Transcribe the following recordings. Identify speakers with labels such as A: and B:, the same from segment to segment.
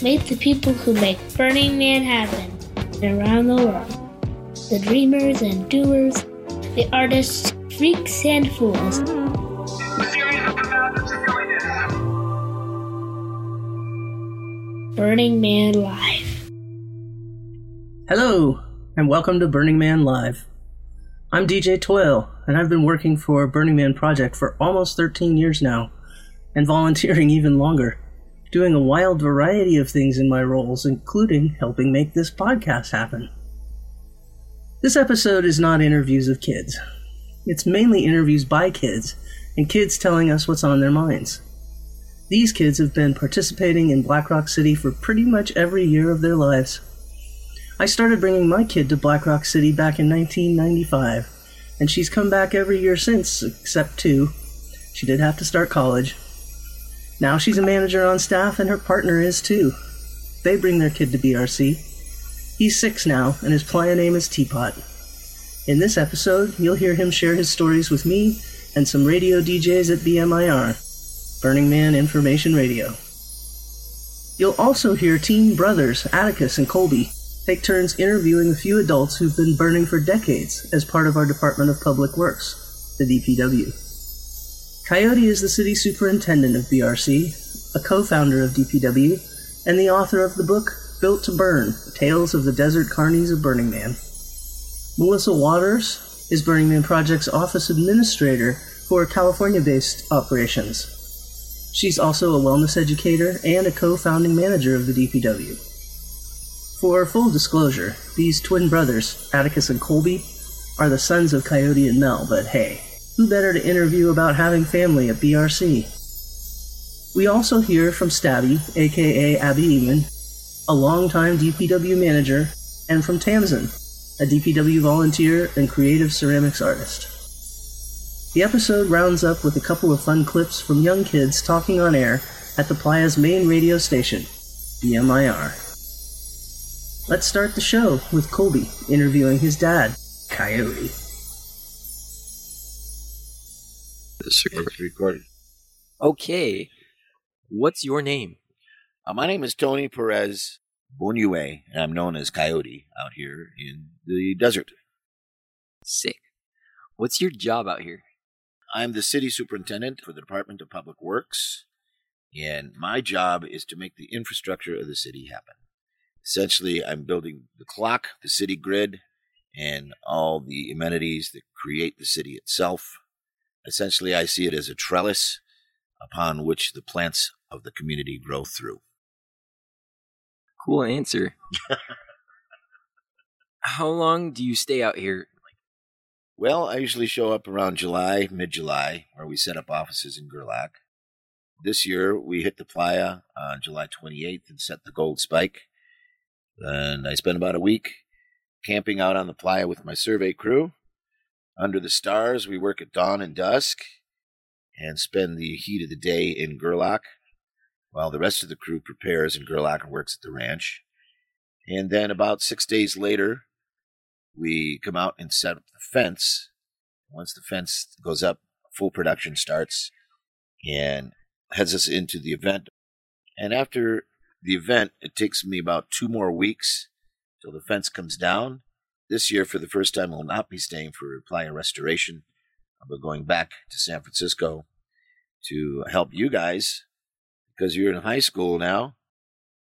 A: Meet the people who make Burning Man happen around the world. The dreamers and doers, the artists, freaks, and fools. Burning Man Live.
B: Hello, and welcome to Burning Man Live. I'm DJ Toil, and I've been working for Burning Man Project for almost 13 years now, and volunteering even longer, doing a wild variety of things in my roles, including helping make this podcast happen. This episode is not interviews of kids. It's mainly interviews by kids, and kids telling us what's on their minds. These kids have been participating in Black Rock City for pretty much every year of their lives. I started bringing my kid to Black Rock City back in 1995, and she's come back every year since, except two. She did have to start college. Now she's a manager on staff, and her partner is too. They bring their kid to BRC. He's six now, and his playa name is Teapot. In this episode, you'll hear him share his stories with me and some radio DJs at BMIR. Burning Man Information Radio. You'll also hear teen brothers Atticus and Colby take turns interviewing a few adults who've been burning for decades as part of our Department of Public Works, the DPW. Coyote is the city superintendent of BRC, a co founder of DPW, and the author of the book Built to Burn Tales of the Desert Carnies of Burning Man. Melissa Waters is Burning Man Project's office administrator for California based operations. She's also a wellness educator and a co founding manager of the DPW. For full disclosure, these twin brothers, Atticus and Colby, are the sons of Coyote and Mel, but hey, who better to interview about having family at BRC? We also hear from Stabby, aka Abby Eamon, a longtime DPW manager, and from Tamsin, a DPW volunteer and creative ceramics artist. The episode rounds up with a couple of fun clips from young kids talking on air at the Playa's main radio station, BMIR. Let's start the show with Colby interviewing his dad, Coyote.
C: It's
D: It's recorded.
C: Okay. What's your name?
D: Uh, my name is Tony Perez Bonue, and I'm known as Coyote out here in the desert.
C: Sick. What's your job out here?
D: I'm the city superintendent for the Department of Public Works, and my job is to make the infrastructure of the city happen. Essentially, I'm building the clock, the city grid, and all the amenities that create the city itself. Essentially, I see it as a trellis upon which the plants of the community grow through.
C: Cool answer. How long do you stay out here?
D: Well, I usually show up around July, mid July, where we set up offices in Gerlach. This year, we hit the playa on July 28th and set the gold spike. And I spent about a week camping out on the playa with my survey crew. Under the stars, we work at dawn and dusk and spend the heat of the day in Gerlach, while the rest of the crew prepares in Gerlach and works at the ranch. And then about six days later, we come out and set up the fence. Once the fence goes up, full production starts and heads us into the event. And after the event, it takes me about two more weeks till the fence comes down. This year, for the first time, I'll not be staying for playa restoration. I'll be going back to San Francisco to help you guys because you're in high school now.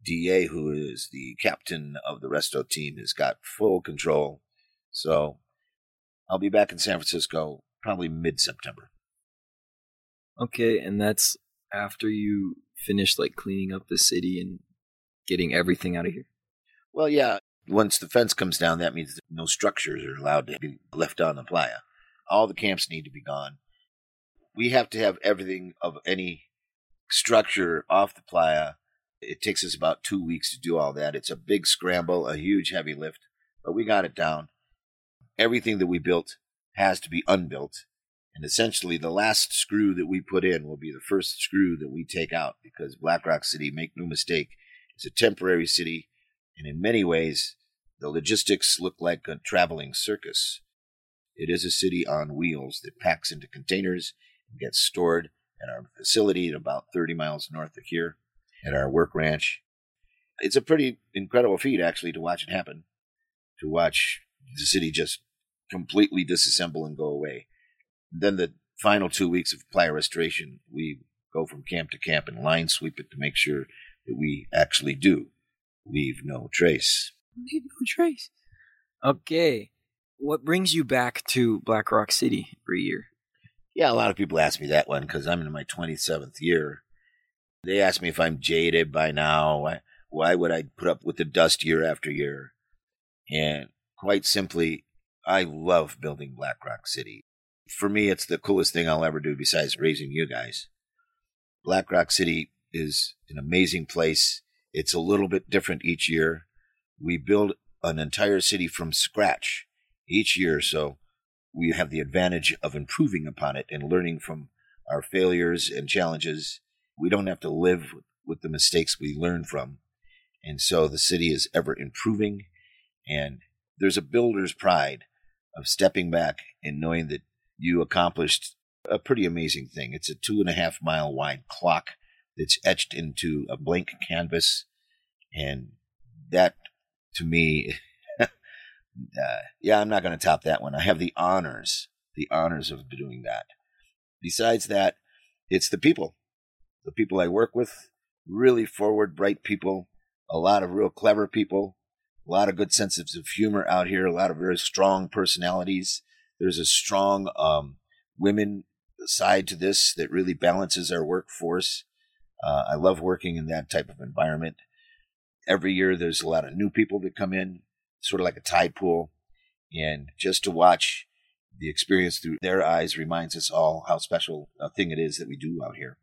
D: DA, who is the captain of the resto team, has got full control. So I'll be back in San Francisco probably mid September.
C: Okay, and that's after you finish like cleaning up the city and getting everything out of here.
D: Well, yeah, once the fence comes down, that means that no structures are allowed to be left on the playa. All the camps need to be gone. We have to have everything of any structure off the playa. It takes us about two weeks to do all that. It's a big scramble, a huge heavy lift, but we got it down. Everything that we built has to be unbuilt. And essentially, the last screw that we put in will be the first screw that we take out because Black Rock City, make no mistake, is a temporary city. And in many ways, the logistics look like a traveling circus. It is a city on wheels that packs into containers and gets stored at our facility at about 30 miles north of here at our work ranch. it's a pretty incredible feat actually to watch it happen, to watch the city just completely disassemble and go away. Then the final two weeks of playa restoration, we go from camp to camp and line sweep it to make sure that we actually do leave no trace.
C: Leave no trace. Okay. What brings you back to Black Rock City every year?
D: Yeah, a lot of people ask me that one because I'm in my 27th year. They ask me if I'm jaded by now. Why, why would I put up with the dust year after year? And quite simply, I love building Black Rock City. For me, it's the coolest thing I'll ever do besides raising you guys. Black Rock City is an amazing place. It's a little bit different each year. We build an entire city from scratch each year, so we have the advantage of improving upon it and learning from our failures and challenges. We don't have to live with the mistakes we learn from. And so the city is ever improving, and there's a builder's pride of stepping back and knowing that you accomplished a pretty amazing thing. It's a two and a half mile wide clock that's etched into a blank canvas. And that to me, uh, yeah, I'm not going to top that one. I have the honors, the honors of doing that. Besides that, it's the people, the people I work with, really forward, bright people, a lot of real clever people, a lot of good senses of humor out here, a lot of very strong personalities. There's a strong um, women side to this that really balances our workforce. Uh, I love working in that type of environment. Every year, there's a lot of new people that come in, sort of like a tide pool. And just to watch the experience through their eyes reminds us all how special a thing it is that we do out here.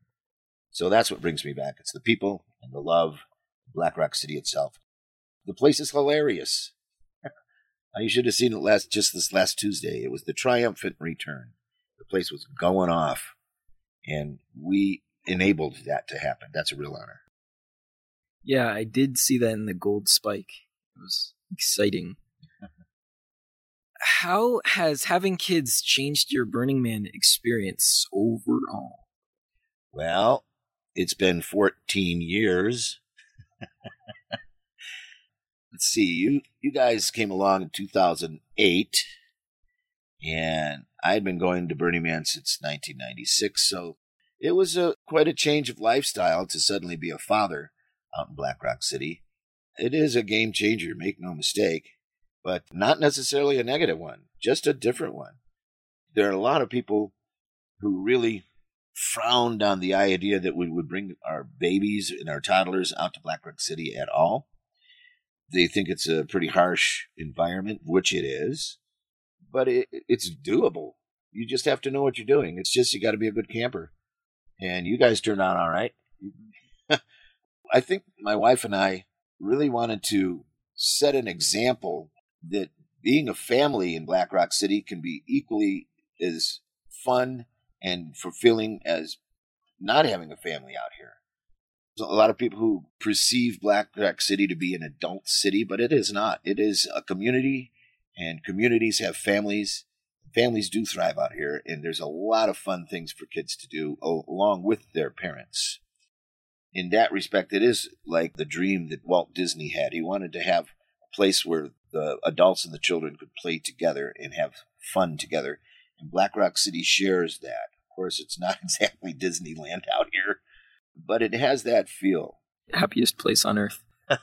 D: So that's what brings me back. It's the people and the love, Black Rock City itself. The place is hilarious. you should have seen it last just this last Tuesday. It was the triumphant return. The place was going off, and we enabled that to happen. That's a real honor.
C: Yeah, I did see that in the Gold Spike. It was exciting. How has having kids changed your Burning Man experience overall?
D: Well, it's been 14 years. Let's see, you you guys came along in 2008 and I'd been going to Burning Man since 1996, so it was a quite a change of lifestyle to suddenly be a father out in Black Rock City. It is a game changer, make no mistake, but not necessarily a negative one, just a different one. There are a lot of people who really frowned on the idea that we would bring our babies and our toddlers out to Black Rock City at all. They think it's a pretty harsh environment, which it is but it, it's doable. You just have to know what you're doing. It's just you got to be a good camper, and you guys turned out all right. I think my wife and I really wanted to set an example that being a family in Black Rock City can be equally as fun and fulfilling as not having a family out here. A lot of people who perceive Black Rock City to be an adult city, but it is not. It is a community and communities have families. Families do thrive out here, and there's a lot of fun things for kids to do along with their parents. In that respect, it is like the dream that Walt Disney had. He wanted to have a place where the adults and the children could play together and have fun together. And Black Rock City shares that. Of course, it's not exactly Disneyland out here, but it has that feel.
C: Happiest place on earth.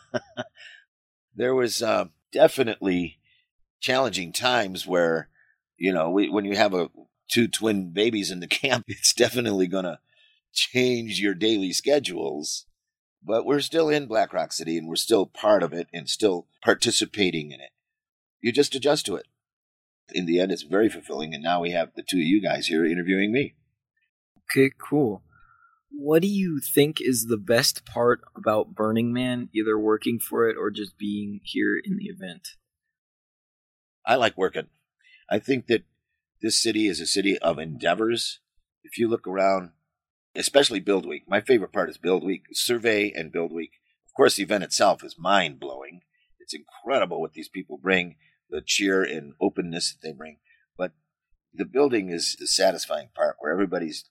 D: there was uh, definitely challenging times where, you know, we, when you have a two twin babies in the camp, it's definitely going to change your daily schedules. But we're still in Black Rock City and we're still part of it and still participating in it. You just adjust to it. In the end, it's very fulfilling. And now we have the two of you guys here interviewing me.
C: Okay, cool. What do you think is the best part about Burning Man, either working for it or just being here in the event?
D: I like working. I think that this city is a city of endeavors. If you look around, especially Build Week, my favorite part is Build Week, survey and Build Week. Of course, the event itself is mind blowing. It's incredible what these people bring, the cheer and openness that they bring. But the building is the satisfying part where everybody's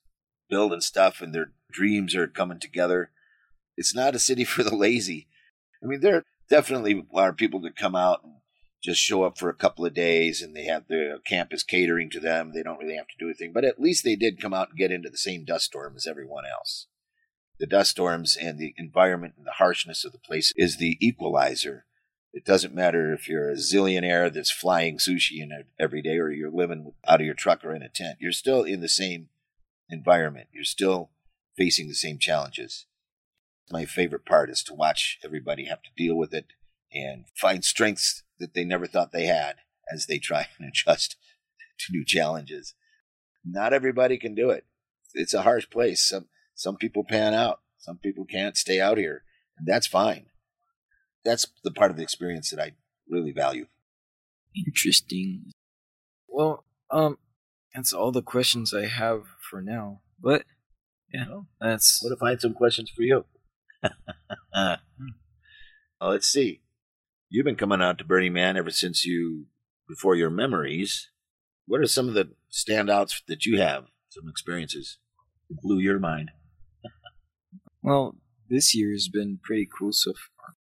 D: building stuff and their dreams are coming together. It's not a city for the lazy. I mean, there definitely are people that come out and just show up for a couple of days and they have the campus catering to them. They don't really have to do anything, but at least they did come out and get into the same dust storm as everyone else. The dust storms and the environment and the harshness of the place is the equalizer. It doesn't matter if you're a zillionaire that's flying sushi in every day or you're living out of your truck or in a tent. You're still in the same environment. You're still facing the same challenges. My favorite part is to watch everybody have to deal with it and find strengths that they never thought they had as they try and adjust to new challenges. Not everybody can do it. It's a harsh place. Some some people pan out. Some people can't stay out here, and that's fine. That's the part of the experience that I really value.
C: Interesting. Well, um, that's all the questions I have for now. But yeah,
D: Well,
C: that's
D: What if I had some questions for you? well, let's see. You've been coming out to Burning Man ever since you, before your memories. What are some of the standouts that you have? Some experiences that blew your mind.
C: well. This year has been pretty cool so far.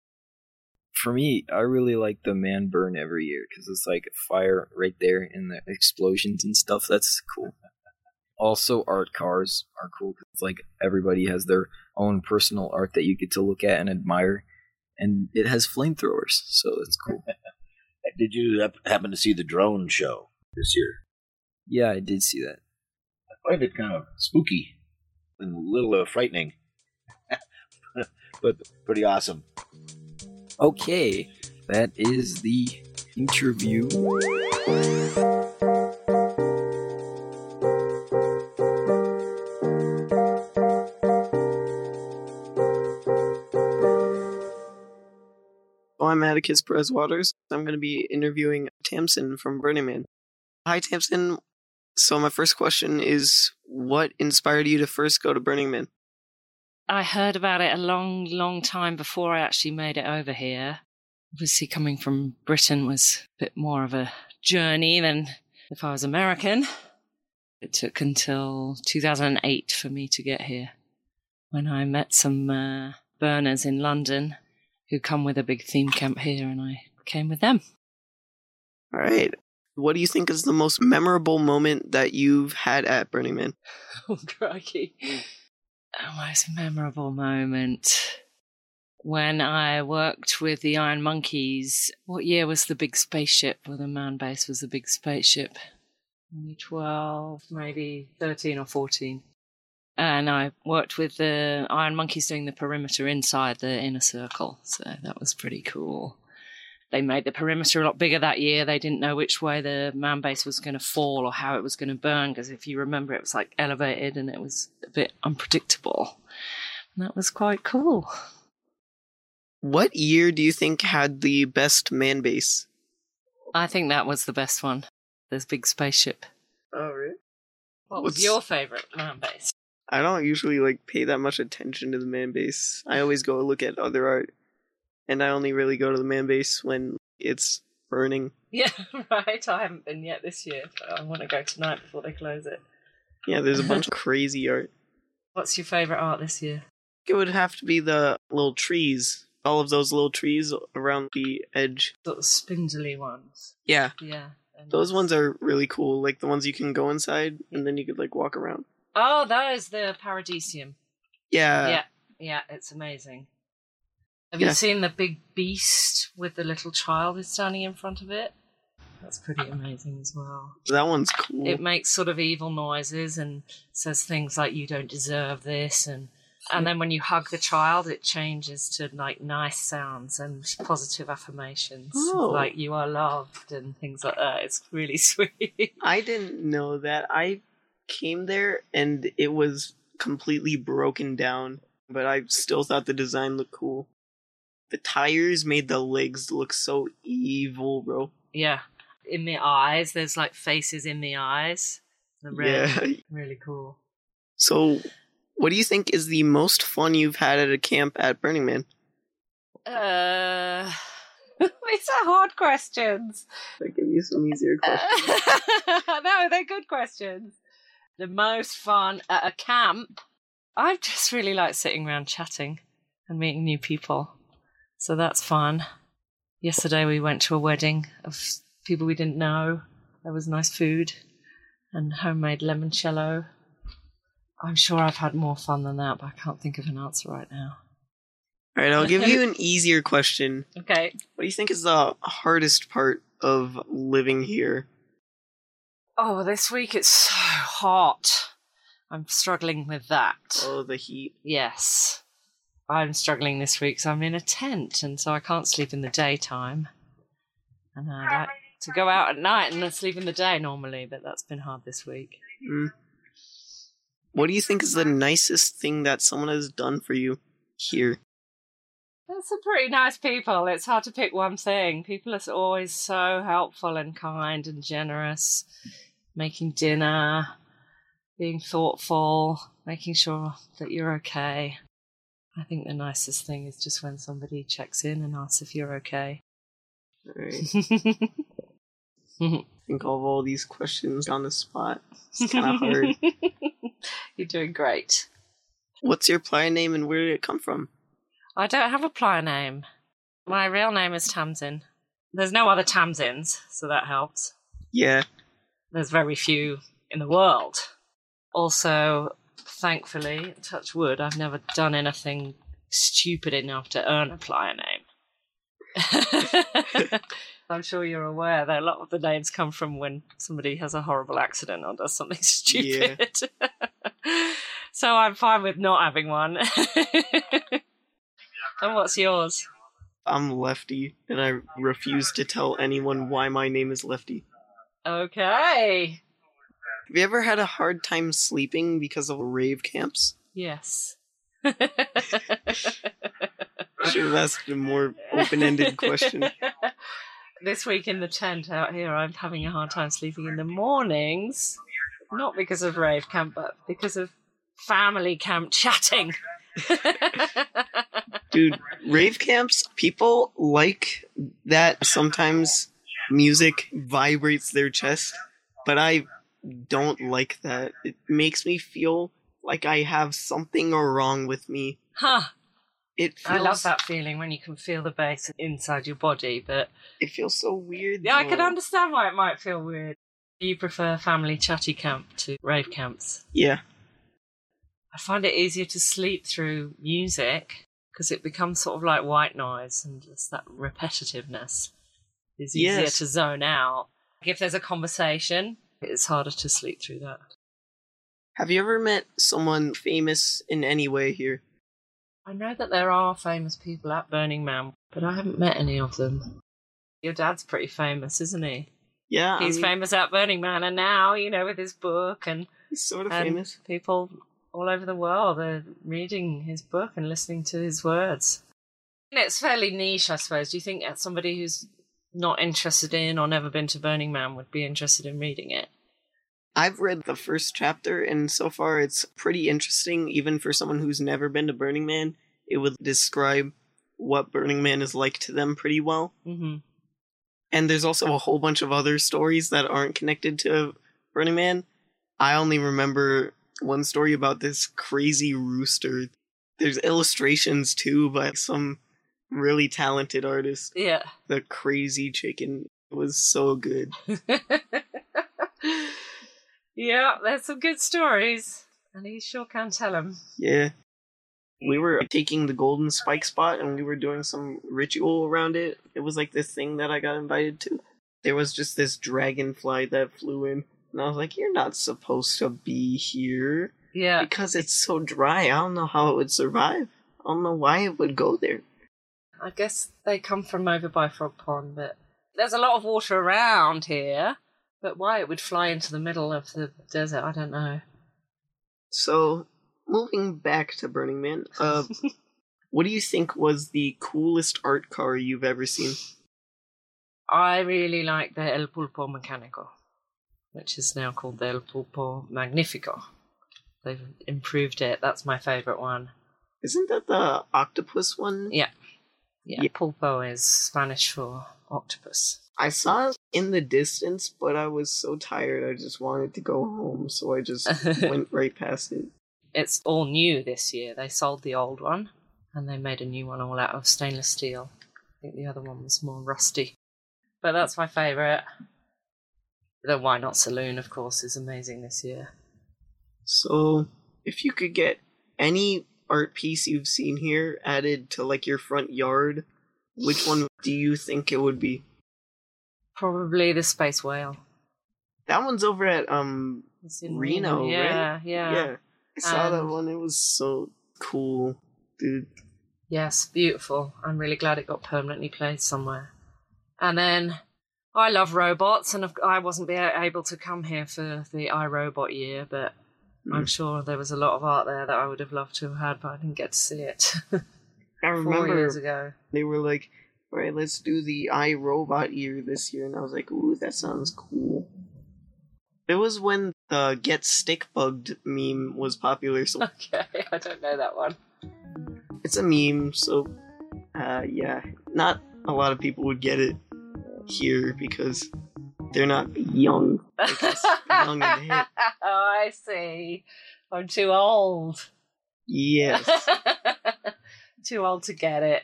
C: For me, I really like the man burn every year because it's like fire right there and the explosions and stuff. That's cool. Also, art cars are cool because like everybody has their own personal art that you get to look at and admire, and it has flamethrowers, so it's cool.
D: Did you happen to see the drone show this year?
C: yeah, I did see that.
D: I find it kind of spooky and a little uh, frightening, but pretty awesome.
C: Okay, that is the interview.
E: I'm Atticus Perez Waters. I'm going to be interviewing Tamsin from Burning Man. Hi, Tamsin. So, my first question is what inspired you to first go to Burning Man?
F: I heard about it a long, long time before I actually made it over here. Obviously, coming from Britain was a bit more of a journey than if I was American. It took until 2008 for me to get here when I met some uh, burners in London who come with a big theme camp here, and I came with them.
E: All right. What do you think is the most memorable moment that you've had at Burning Man?
F: Oh, crikey. A most memorable moment. When I worked with the Iron Monkeys, what year was the big spaceship, or the man base was the big spaceship? Maybe 12, maybe 13 or 14. And I worked with the Iron Monkeys doing the perimeter inside the inner circle. So that was pretty cool. They made the perimeter a lot bigger that year. They didn't know which way the man base was going to fall or how it was going to burn because if you remember, it was like elevated and it was a bit unpredictable. And that was quite cool.
E: What year do you think had the best man base?
F: I think that was the best one. This big spaceship.
E: Oh, really?
F: What
E: was
F: was your favorite man base?
E: I don't usually like pay that much attention to the man base. I always go look at other art, and I only really go to the man base when it's burning.
F: Yeah, right. I haven't been yet this year, but I want to go tonight before they close it.
E: Yeah, there's a bunch of crazy art.
F: What's your favorite art this year?
E: It would have to be the little trees, all of those little trees around the edge.
F: Sort of spindly ones.
E: Yeah,
F: Yeah.
E: those ones are really cool. Like the ones you can go inside and then you could like walk around.
F: Oh, that is the Paradisium.
E: Yeah,
F: yeah, yeah, it's amazing. Have
E: Yeah.
F: you seen the big beast with the little child who's standing in front of it? That's pretty amazing as well.
E: that one's cool.
F: It makes sort of evil noises and says things like "you don't deserve this," and and then when you hug the child, it changes to like nice sounds and positive affirmations,
E: Oh.
F: like "you are loved" and things like that. It's really sweet.
E: I didn't know that. I came there and it was completely broken down, but I still thought the design looked cool. The tires made the legs look so evil, bro.
F: yeah, in the eyes, there's like faces in the eyes. The red,
E: Yeah.
F: really cool.
E: So, what do you think is the most fun you've had at a camp at Burning Man?
F: Uh, these are hard questions.
E: I give you some easier questions.
F: no, they're good questions. The most fun at a camp. I just really like sitting around chatting and meeting new people. So that's fun. Yesterday we went to a wedding of people we didn't know. There was nice food and homemade limoncello. I'm sure I've had more fun than that, but I can't think of an answer right now.
E: All right, I'll give you an easier question.
F: Okay.
E: What do you think is the hardest part of living here?
F: Oh, this week it's so hot. I'm struggling with that.
E: Oh, the heat.
F: Yes. I'm struggling this week, so I'm in a tent, and so I can't sleep in the daytime. And I like to go out at night and sleep in the day normally, but that's been hard this week.
E: Mm. What do you think is the nicest thing that someone has done for you here?
F: That's a pretty nice people. It's hard to pick one thing. People are always so helpful and kind and generous, making dinner, being thoughtful, making sure that you're okay. I think the nicest thing is just when somebody checks in and asks if you're okay.
E: All right. think of all these questions on the spot. It's kind of hard.
F: You're doing great.
E: What's your playa name and where did it come from?
F: I don't have a playa name. My real name is Tamsin. There's no other Tamsins, so that helps.
E: Yeah.
F: There's very few in the world. Also, thankfully, touch wood, I've never done anything stupid enough to earn a playa name. I'm sure you're aware that a lot of the names come from when somebody has a horrible accident or does something stupid. Yeah. so I'm fine with not having one. and what's yours?
E: I'm Lefty, and I refuse to tell anyone why my name is Lefty.
F: Okay.
E: Have you ever had a hard time sleeping because of rave camps?
F: Yes.
E: Should have asked a more open ended question.
F: This week in the tent out here, I'm having a hard time sleeping in the mornings. Not because of rave camp, but because of family camp chatting.
E: Dude, rave camps, people like that sometimes music vibrates their chest, but I don't like that. It makes me feel like I have something wrong with me.
F: Huh.
E: It feels,
F: I love that feeling when you can feel the bass inside your body, but
E: It feels so weird.
F: yeah, I can understand why it might feel weird. Do you prefer family chatty camp to rave camps.
E: Yeah.
F: I find it easier to sleep through music because it becomes sort of like white noise and just that repetitiveness is easier
E: Yes.
F: to zone out. If there's a conversation, it's harder to sleep through that.
E: Have you ever met someone famous in any way here?
F: I know that there are famous people at Burning Man, but I haven't met any of them. Your dad's pretty famous, isn't he?
E: Yeah, I
F: He's
E: mean,
F: famous at Burning Man, and now, you know, with his book and,
E: He's sort of
F: and
E: famous.
F: people all over the world are reading his book and listening to his words. And it's fairly niche, I suppose. Do you think that somebody who's not interested in or never been to Burning Man would be interested in reading it?
E: I've read the first chapter, and so far it's pretty interesting, even for someone who's never been to Burning Man. It would describe what Burning Man is like to them pretty well.
F: hmm
E: And there's also a whole bunch of other stories that aren't connected to Burning Man. I only remember one story about this crazy rooster. There's illustrations too by some really talented artist.
F: Yeah.
E: The crazy chicken was so good.
F: yeah, there's some good stories, and he sure can tell them.
E: Yeah. We were taking the golden spike spot and we were doing some ritual around it. It was like this thing that I got invited to. There was just this dragonfly that flew in. And I was like, You're not supposed to be here.
F: Yeah.
E: Because it's so dry. I don't know how it would survive. I don't know why it would go there.
F: I guess they come from over by Frog Pond, but there's a lot of water around here. But why it would fly into the middle of the desert, I don't know.
E: So, moving back to Burning Man, uh, what do you think was the coolest art car you've ever seen?
F: I really like the El Pulpo Mecánico, which is now called the El Pulpo Magnifico. They've improved it. That's my favourite one.
E: Isn't that the octopus one?
F: Yeah. Yeah,
E: Yeah.
F: pulpo is Spanish for octopus.
E: I saw it in the distance, but I was so tired I just wanted to go home, so I just went right past it.
F: It's all new this year. They sold the old one, and they made a new one all out of stainless steel. I think the other one was more rusty, but that's my favourite. The Why Not Saloon, of course, is amazing this year.
E: So, if you could get any art piece you've seen here added to like your front yard, which one do you think it would be?
F: Probably the space whale.
E: That one's over at um Reno,
F: yeah,
E: right?
F: yeah,
E: yeah. I saw that one. It was so cool, dude.
F: Yes, beautiful. I'm really glad it got permanently placed somewhere. And then I love robots, and I wasn't be able to come here for the iRobot year, but I'm sure there was a lot of art there that I would have loved to have had, but I didn't get to see it
E: I
F: four
E: remember
F: years ago.
E: they were like, "All right, let's do the iRobot year this year," and I was like, "Ooh, that sounds cool." It was when the "Get Stick Bugged" meme was popular, so
F: Okay, I don't know that one.
E: it's a meme. So, uh, yeah, not a lot of people would get it here because they're not young. Young
F: oh, I see. I'm too old.
E: Yes.
F: too old to get it.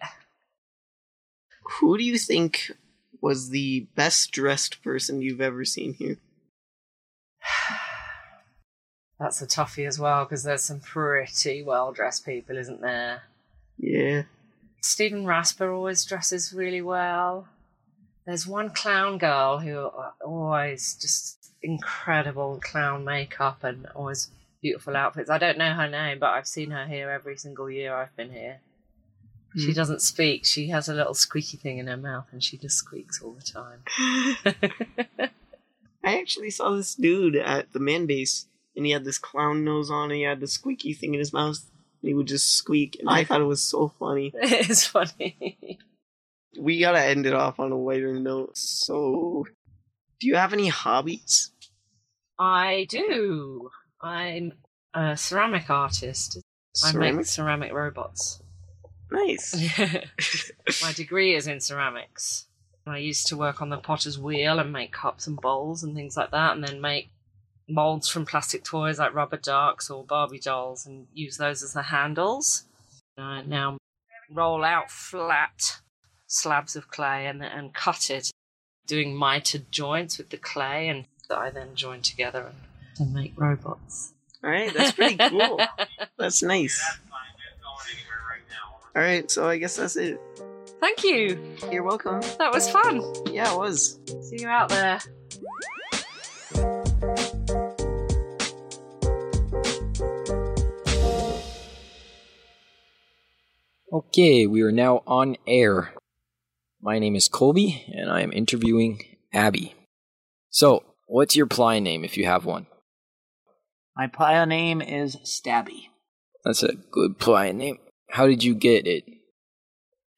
E: Who do you think was the best dressed person you've ever seen here?
F: That's a toughie as well because there's some pretty well dressed people, isn't there?
E: Yeah.
F: Stephen Raspa always dresses really well. There's one clown girl who always just incredible clown makeup and always beautiful outfits. I don't know her name, but I've seen her here every single year I've been here. She
E: Hmm.
F: doesn't speak. She has a little squeaky thing in her mouth and she just squeaks all the time.
E: I actually saw this dude at the man base, and he had this clown nose on, and he had the squeaky thing in his mouth, and he would just squeak, and I thought it was so funny.
F: it's funny.
E: We gotta end it off on a lighter note. So, do you have any hobbies?
F: I do. I'm a ceramic artist. I make
E: Ceramic?
F: ceramic robots.
E: Nice.
F: My degree is in ceramics. I used to work on the potter's wheel and make cups and bowls and things like that, and then make molds from plastic toys like rubber ducks or Barbie dolls and use those as the handles. I now roll out flat slabs of clay and, and cut it, doing mitered joints with the clay, and I then join together and, and make robots.
E: All right, that's pretty cool. That's nice. All right, so I guess that's it.
F: Thank you.
E: You're welcome.
F: That was fun.
E: Yeah, it was.
F: See you out there.
C: Okay, we are now on air. My name is Colby, and I am interviewing Abby. So, what's your playa name if you have one?
G: My playa name is Stabby.
C: That's a good playa name. How did you get it?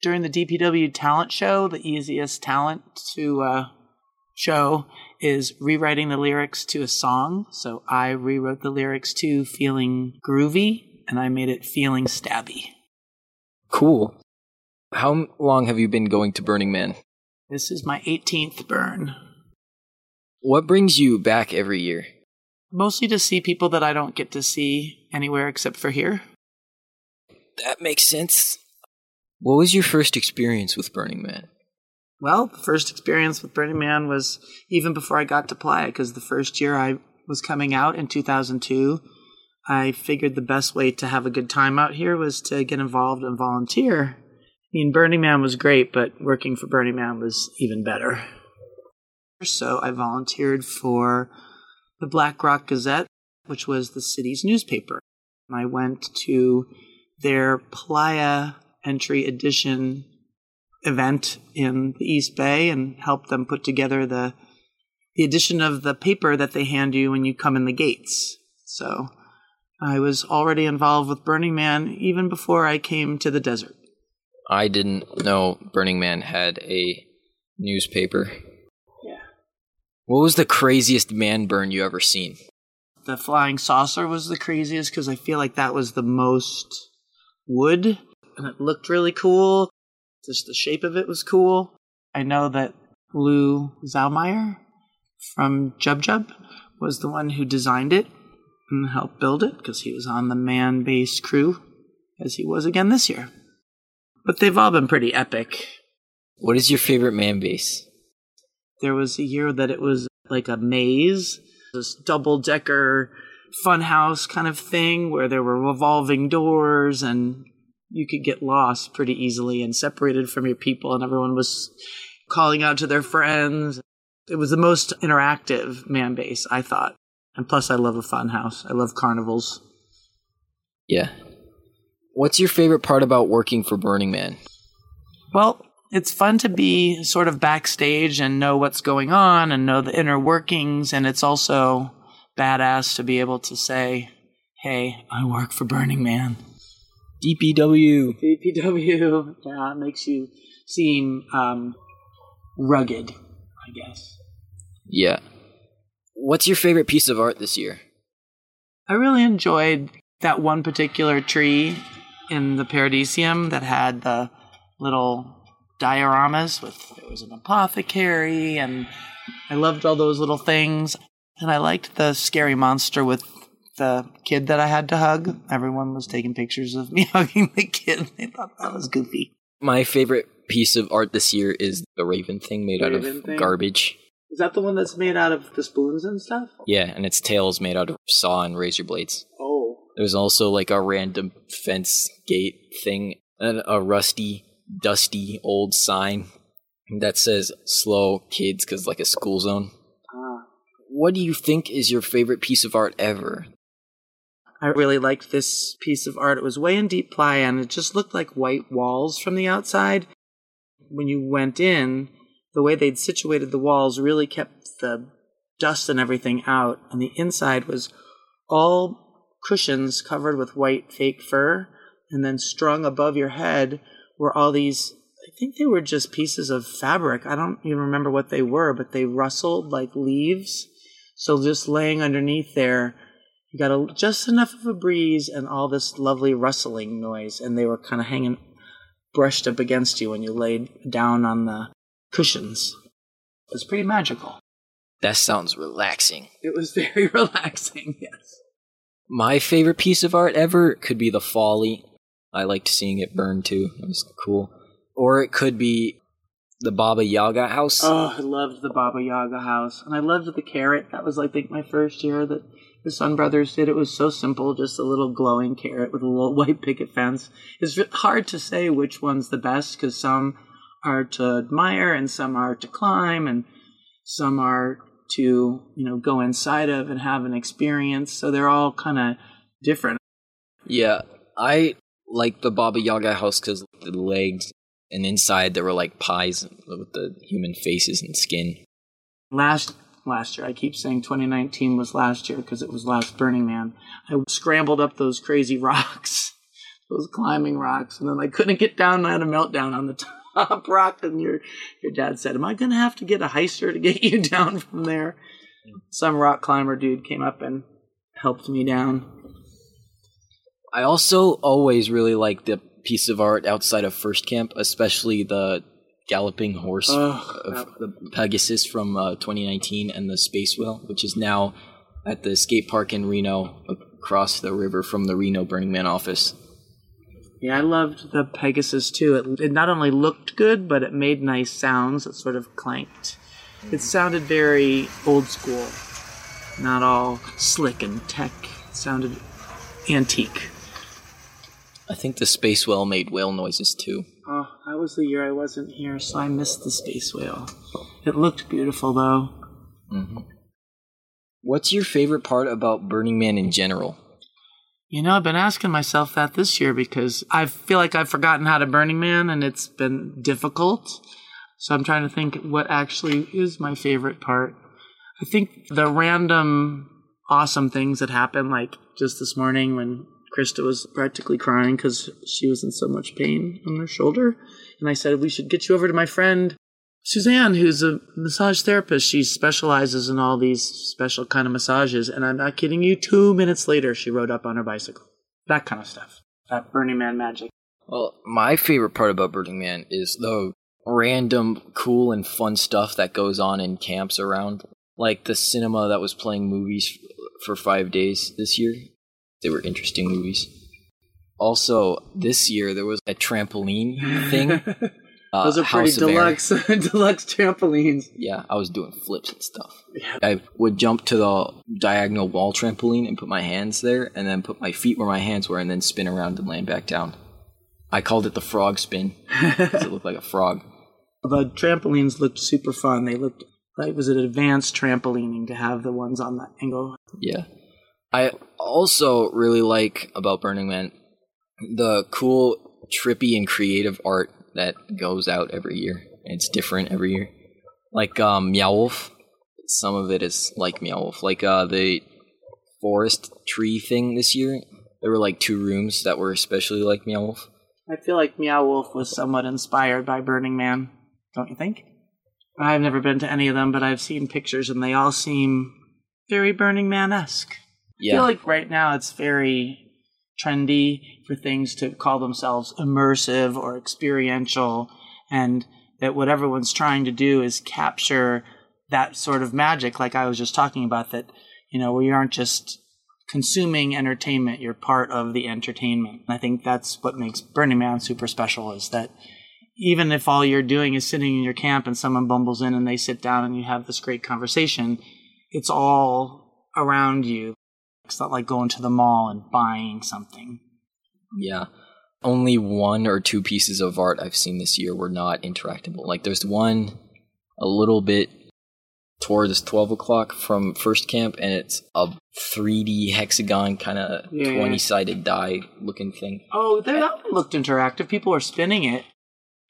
G: During the DPW talent show, the easiest talent to uh, show is rewriting the lyrics to a song. So I rewrote the lyrics to Feeling Groovy, and I made it Feeling Stabby.
C: Cool. How long have you been going to Burning Man?
G: This is my 18th burn.
C: What brings you back every year?
G: Mostly to see people that I don't get to see anywhere except for here.
C: That makes sense. What was your first experience with Burning Man?
G: Well, the first experience with Burning Man was even before I got to Playa, because the first year I was coming out in 2002, I figured the best way to have a good time out here was to get involved and volunteer. I mean, Burning Man was great, but working for Burning Man was even better. So I volunteered for the Black Rock Gazette, which was the city's newspaper. I went to their Playa entry edition event in the East Bay and helped them put together the the edition of the paper that they hand you when you come in the gates. So I was already involved with Burning Man even before I came to the desert.
C: I didn't know Burning Man had a newspaper.
G: Yeah.
C: What was the craziest man burn you ever seen?
G: The flying saucer was the craziest because I feel like that was the most wood and it looked really cool. Just the shape of it was cool. I know that Lou Zaumeyer from Jub Jub was the one who designed it and helped build it because he was on the man base crew as he was again this year. But they've all been pretty epic.
C: What is your favorite man base?
G: There was a year that it was like a maze, this double decker funhouse kind of thing where there were revolving doors and you could get lost pretty easily and separated from your people, and everyone was calling out to their friends. It was the most interactive man base, I thought. And plus, I love a fun house. I love carnivals.
C: Yeah. What's your favorite part about working for Burning Man?
G: Well, it's fun to be sort of backstage and know what's going on and know the inner workings. And it's also badass to be able to say, hey, I work for Burning Man.
C: DPW.
G: DPW. Yeah, it makes you seem um, rugged, I guess.
C: Yeah. What's your favorite piece of art this year?
G: I really enjoyed that one particular tree in the Paradisium that had the little dioramas with there was an apothecary and I loved all those little things. And I liked the scary monster with the kid that I had to hug. Everyone was taking pictures of me hugging the kid. They thought that was goofy.
C: My favorite piece of art this year is the Raven thing made out of
G: thing?
C: garbage.
G: Is that the one that's made out of the spoons and stuff?
C: Yeah, and its tail is made out of saw and razor blades. There's also like a random fence gate thing and a rusty, dusty old sign that says slow kids because like a school zone.
G: Ah.
C: What do you think is your favorite piece of art ever?
G: I really liked this piece of art. It was way in deep playa and it just looked like white walls from the outside. When you went in, the way they'd situated the walls really kept the dust and everything out, and the inside was all cushions covered with white fake fur, and then strung above your head were all these. I think they were just pieces of fabric. I don't even remember what they were, but they rustled like leaves. So just laying underneath there, you got a, just enough of a breeze and all this lovely rustling noise, and they were kind of hanging, brushed up against you when you laid down on the cushions. It was pretty magical.
C: That sounds relaxing.
G: It was very relaxing, yes.
C: My favorite piece of art ever could be the Folly. I liked seeing it burn too. It was cool. Or it could be the Baba Yaga house.
G: Oh, I loved the Baba Yaga house, and I loved the carrot. That was, I think, my first year that the Sun Brothers did. It was so simple, just a little glowing carrot with a little white picket fence. It's hard to say which one's the best because some are to admire and some are to climb and some are to you know go inside of and have an experience. So they're all kind of different.
C: Yeah, I like the Baba Yaga house because the legs and inside there were like pies with the human faces and skin.
G: last last year. I keep saying 2019 was last year because it was last Burning Man. I scrambled up those crazy rocks, those climbing rocks, and then I couldn't get down. And I had a meltdown on the top rock, and your your dad said, "Am I going to have to get a heister to get you down from there?" Some rock climber dude came up and helped me down.
C: I also always really like the piece of art outside of First Camp, especially the galloping horse
G: Oh,
C: of the Pegasus from uh, 2019 and the Space Whale, which is now at the skate park in Reno across the river from the Reno Burning Man office.
G: Yeah, I loved the Pegasus too. It, it not only looked good, but it made nice sounds. It sort of clanked. It sounded very old school, not all slick and tech. It sounded antique.
C: I think the Space Whale made whale noises too.
G: Oh, that was the year I wasn't here, so I missed the space whale. It looked beautiful though. Mm-hmm.
C: What's your favorite part about Burning Man in general?
G: You know, I've been asking myself that this year because I feel like I've forgotten how to Burning Man and it's been difficult. So I'm trying to think what actually is my favorite part. I think the random awesome things that happen, like just this morning when Krista was practically crying because she was in so much pain on her shoulder. And I said, We should get you over to my friend Suzanne, who's a massage therapist, she specializes in all these special kind of massages, and I'm not kidding you. Two minutes later, she rode up on her bicycle. That kind of stuff. That Burning Man magic.
C: Well, my favorite part about Burning Man is the random, cool, and fun stuff that goes on in camps around. Like the cinema that was playing movies for five days this year. They were interesting movies. Also, this year there was a trampoline thing. Uh,
G: Those are pretty deluxe, deluxe trampolines.
C: Yeah, I was doing flips and stuff. I would jump to the diagonal wall trampoline and put my hands there, and then put my feet where my hands were, and then spin around and land back down. I called it the frog spin because it looked like a frog.
G: The trampolines looked super fun. They looked like it was an advanced trampolining to have the ones on that angle.
C: Yeah. I also really like about Burning Man the cool, trippy, and creative art that goes out every year. It's different every year. Like um, Meow Wolf, some of it is like Meow Wolf. Like uh, the forest tree thing this year, there were like two rooms that were especially like Meow Wolf.
G: I feel like Meow Wolf was somewhat inspired by Burning Man, don't you think? I've never been to any of them, but I've seen pictures and they all seem very Burning Man esque. I
C: Yeah.
G: feel like right now it's very trendy for things to call themselves immersive or experiential, and that what everyone's trying to do is capture that sort of magic, like I was just talking about, that, you know, you aren't just consuming entertainment, you're part of the entertainment. And I think that's what makes Burning Man super special is that even if all you're doing is sitting in your camp and someone bumbles in and they sit down and you have this great conversation, it's all around you. It's not like going to the mall and buying something.
C: Yeah. Only one or two pieces of art I've seen this year were not interactable. Like there's one a little bit towards 12 o'clock from first camp, and it's a 3D hexagon kind of
G: Yeah.
C: 20 sided die looking thing.
G: Oh, that looked interactive. People are spinning it.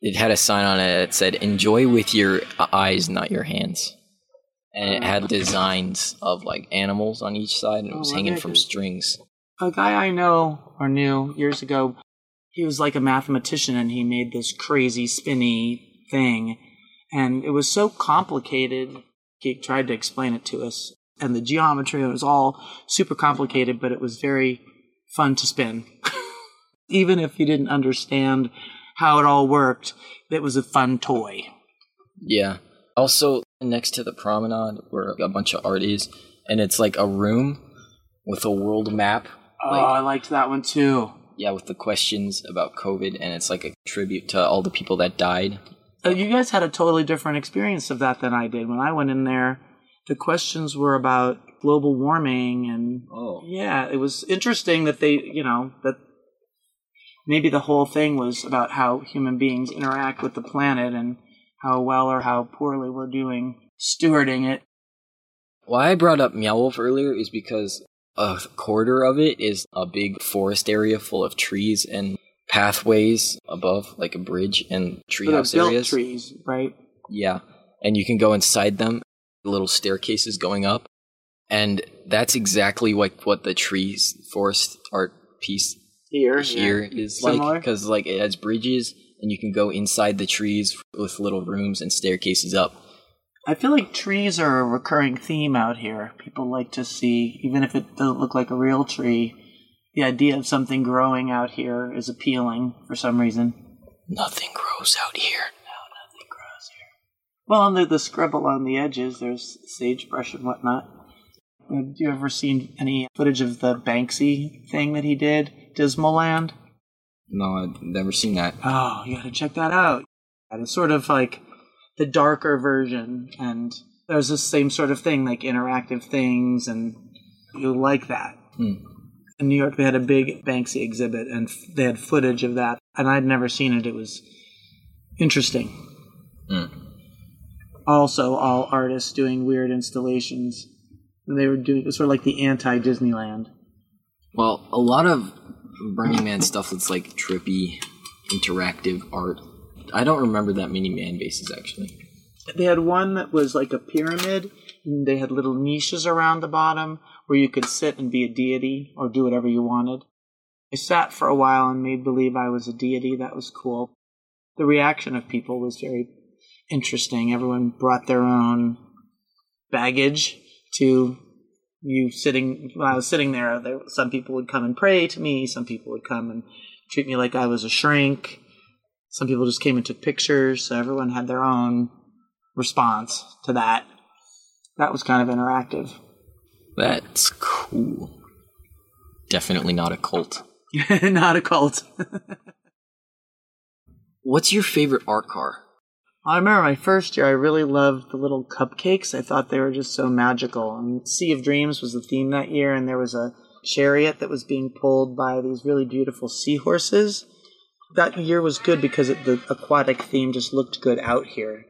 C: It had a sign on it that said, Enjoy with your eyes, not your hands. And it had oh, designs of like animals on each side, and it
G: Oh,
C: was
G: I
C: hanging from strings.
G: A guy I know or knew years ago, he was like a mathematician and he made this crazy spinny thing. And it was so complicated. He tried to explain it to us. And the geometry, it was all super complicated, but it was very fun to spin. Even if you didn't understand how it all worked, it was a fun toy.
C: Yeah. Also, next to the promenade where a bunch of art is, and it's like a room with a world map.
G: Oh,
C: Like-
G: I liked that one too.
C: Yeah, with the questions about COVID, and it's like a tribute to all the people that died.
G: You guys had a totally different experience of that than I did. When I went in there, the questions were about global warming and
C: Oh.
G: yeah, it was interesting that they, you know, that maybe the whole thing was about how human beings interact with the planet and how well or how poorly we're doing stewarding it.
C: Why I brought up Meow Wolf earlier is because a quarter of it is a big forest area full of trees and pathways above, like a bridge and treehouse
G: built
C: areas.
G: trees, right?
C: Yeah, and you can go inside them, little staircases going up, and that's exactly like what the trees forest art piece
G: Here,
C: here
G: yeah.
C: is like because like it has bridges and you can go inside the trees with little rooms and staircases up.
G: I feel like trees are a recurring theme out here. People like to see, even if it doesn't look like a real tree, the idea of something growing out here is appealing for some reason.
C: Nothing grows out here.
G: Well, under the scrub along the edges, there's sagebrush and whatnot. Have you ever seen any footage of the Banksy thing that he did, Dismaland?
C: No, I've never seen that.
G: Oh, you gotta check that out. And it's sort of like the darker version, and there's the same sort of thing, like interactive things, and you'll like that.
C: Hmm.
G: In New York, they had a big Banksy exhibit, and f- they had footage of that, and I'd never seen it. It was interesting.
C: Hmm.
G: Also, all artists doing weird installations. And they were doing it was sort of like the anti Disneyland.
C: Well, a lot of Burning Man stuff that's like trippy, interactive art. I don't remember that many man bases actually.
G: They had one that was like a pyramid, and they had little niches around the bottom where you could sit and be a deity or do whatever you wanted. I sat for a while and made believe I was a deity. That was cool. The reaction of people was very interesting. Everyone brought their own baggage to you sitting. When I was sitting there, there some people would come and pray to me. Some people would come and treat me like I was a shrink. Some people just came and took pictures. So everyone had their own response to that. That was kind of interactive.
C: That's cool. Definitely not a cult.
G: Not a cult.
C: What's your favorite art car?
G: I remember my first year, I really loved the little cupcakes. I thought they were just so magical. And Sea of Dreams was the theme that year, and there was a chariot that was being pulled by these really beautiful seahorses. That year was good because it, the aquatic theme just looked good out here.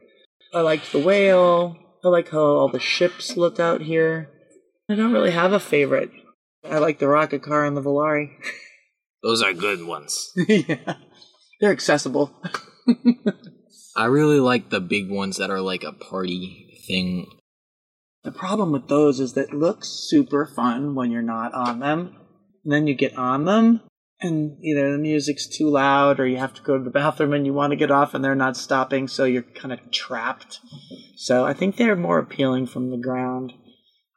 G: I liked the whale. I like how all the ships look out here. I don't really have a favorite. I like the rocket car and the Volare.
C: Those are good ones.
G: yeah. They're accessible.
C: I really like the big ones that are like a party thing.
G: The problem with those is that it looks super fun when you're not on them. And then you get on them, and either the music's too loud or you have to go to the bathroom and you want to get off and they're not stopping, so you're kind of trapped. So I think they're more appealing from the ground.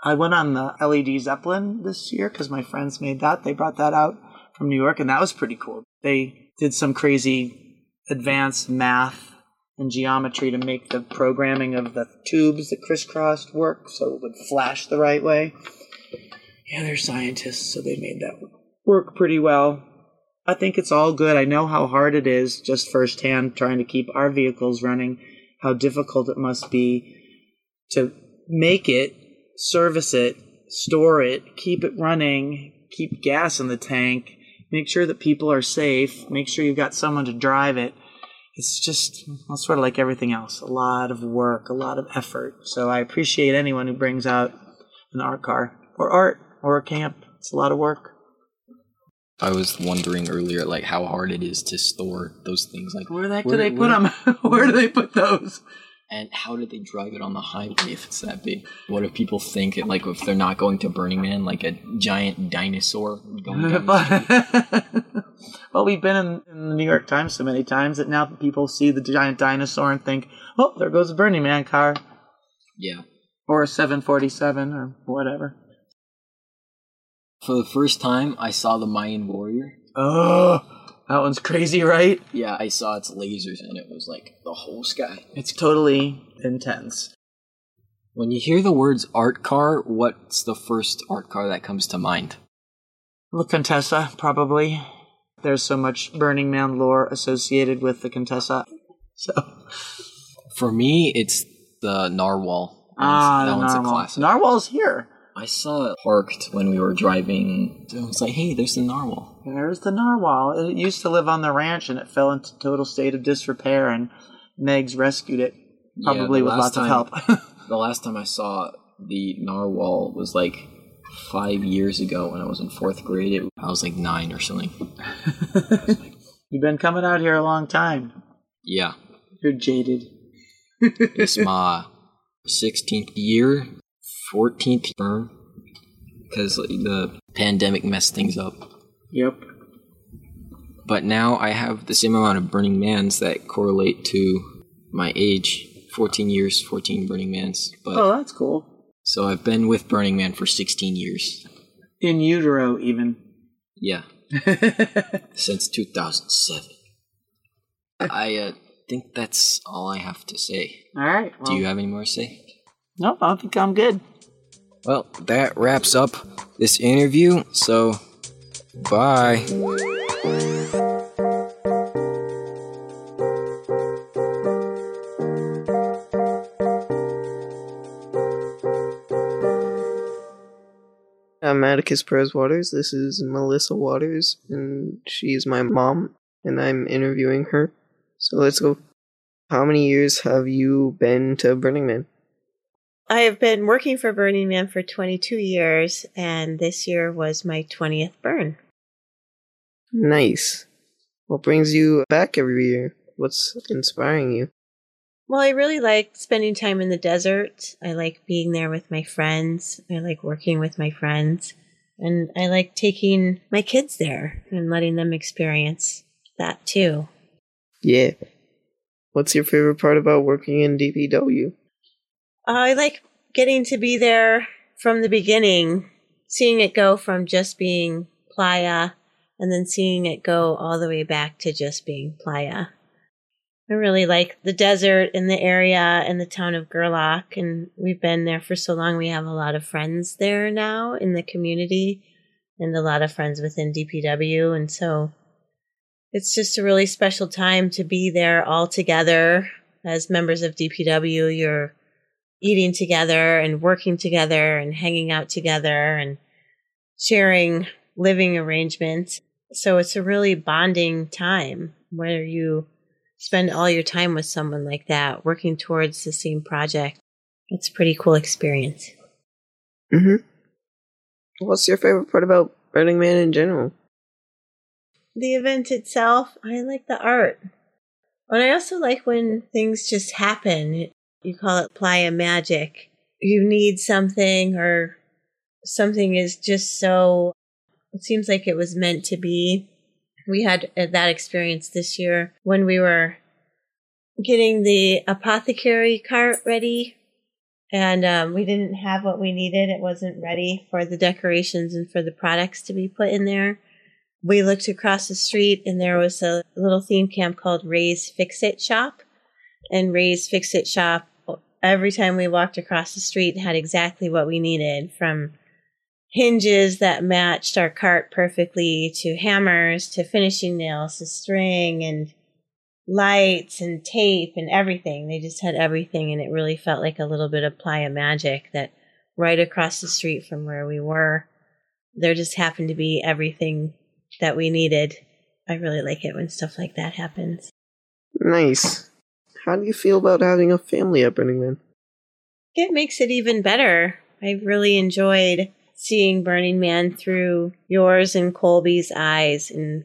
G: I went on the LED Zeppelin this year because my friends made that. They brought that out from New York, and that was pretty cool. They did some crazy advanced math and geometry to make the programming of the tubes that crisscrossed work so it would flash the right way. Yeah, they're scientists, so they made that work pretty well. I think it's all good. I know how hard it is just firsthand trying to keep our vehicles running, how difficult it must be to make it, service it, store it, keep it running, keep gas in the tank, make sure that people are safe, make sure you've got someone to drive it. It's just well, sort of like everything else a lot of work, a lot of effort. So I appreciate anyone who brings out an art car or art or a camp. It's a lot of work.
C: I was wondering earlier, like how hard it is to store those things. Like
G: Where the heck
C: Where-
G: do they put them? Where do they put those?
C: And how do they drive it on the highway if it's that big? What if people think it like if they're not going to Burning Man, like a giant dinosaur the
G: well, we've been in, in the New York Times so many times that now people see the giant dinosaur and think, "Oh, there goes a Burning Man car
C: Yeah.
G: or a 747 or whatever."
C: For the first time, I saw the Mayan warrior.
G: Oh, that one's crazy, right?
C: Yeah, I saw its lasers, and it was like the whole sky.
G: It's totally intense.
C: When you hear the words art car, what's the first art car that comes to mind?
G: The Contessa, probably. There's so much Burning Man lore associated with the Contessa. So,
C: For me, it's the narwhal.
G: ah,
C: that
G: the
C: one's a
G: narwhal.
C: classic.
G: Narwhal's here.
C: I saw it parked when we were driving. I was like, "Hey, there's the narwhal."
G: There's the narwhal. It used to live on the ranch and it fell into total state of disrepair, and Megs rescued it, probably
C: the
G: with
C: last
G: lots of help.
C: The last time I saw the narwhal was like five years ago when I was in fourth grade. It, I was like nine or something.
G: You've been coming out here a long time.
C: Yeah,
G: You're jaded.
C: it's my sixteenth year, fourteenth term, because the pandemic messed things up.
G: Yep.
C: But now I have the same amount of Burning Mans that correlate to my age. 14 years, 14 Burning Mans. But
G: Oh, that's cool.
C: so I've been with Burning Man for 16 years.
G: In utero, even.
C: Yeah, since 2007. I uh, think that's all I have to say.
G: All right. Well,
C: Do you have any more to say?
G: Nope, I think I'm good.
C: Well, that wraps up this interview. So, bye.
E: I'm Atticus Perez Waters. This is Melissa Waters, and she's my mom, and I'm interviewing her. So let's go. How many years have you been to Burning Man?
H: I have been working for Burning Man for 22 years, and this year was my 20th burn.
E: Nice. What brings you back every year? What's inspiring you?
H: Well, I really like spending time in the desert. I like being there with my friends. I like working with my friends. And I like taking my kids there and letting them experience that too.
E: Yeah. What's your favorite part about working in DPW?
H: I like getting to be there from the beginning, seeing it go from just being playa and then seeing it go all the way back to just being playa. I really like the desert and the area and the town of Gerlach, and we've been there for so long. We have a lot of friends there now in the community. and a lot of friends within DPW. And so it's just a really special time to be there all together as members of DPW. You're eating together and working together and hanging out together and sharing living arrangements. So it's a really bonding time where you spend all your time with someone like that, working towards the same project. It's a pretty cool experience.
I: Mm-hmm. What's your favorite part about Burning Man in general?
H: The event itself, I like the art. But I also like when things just happen. You call it playa magic. You need something or something is just so, it seems like it was meant to be. We had uh, that experience this year when we were getting the apothecary cart ready and um, we didn't have what we needed. It wasn't ready for the decorations and for the products to be put in there. We looked across the street and there was a little theme camp called Ray's Fix It Shop. And Ray's Fix It Shop, every time we walked across the street, had exactly what we needed from hinges that matched our cart perfectly to hammers to finishing nails to string and lights and tape and everything. They just had everything, and it really felt like a little bit of playa magic that right across the street from where we were, there just happened to be everything that we needed. I really like it when stuff like that happens.
I: Nice. How do you feel about having a family at Burning Man?
H: It makes it even better. I really enjoyed seeing Burning Man through yours and Colby's eyes and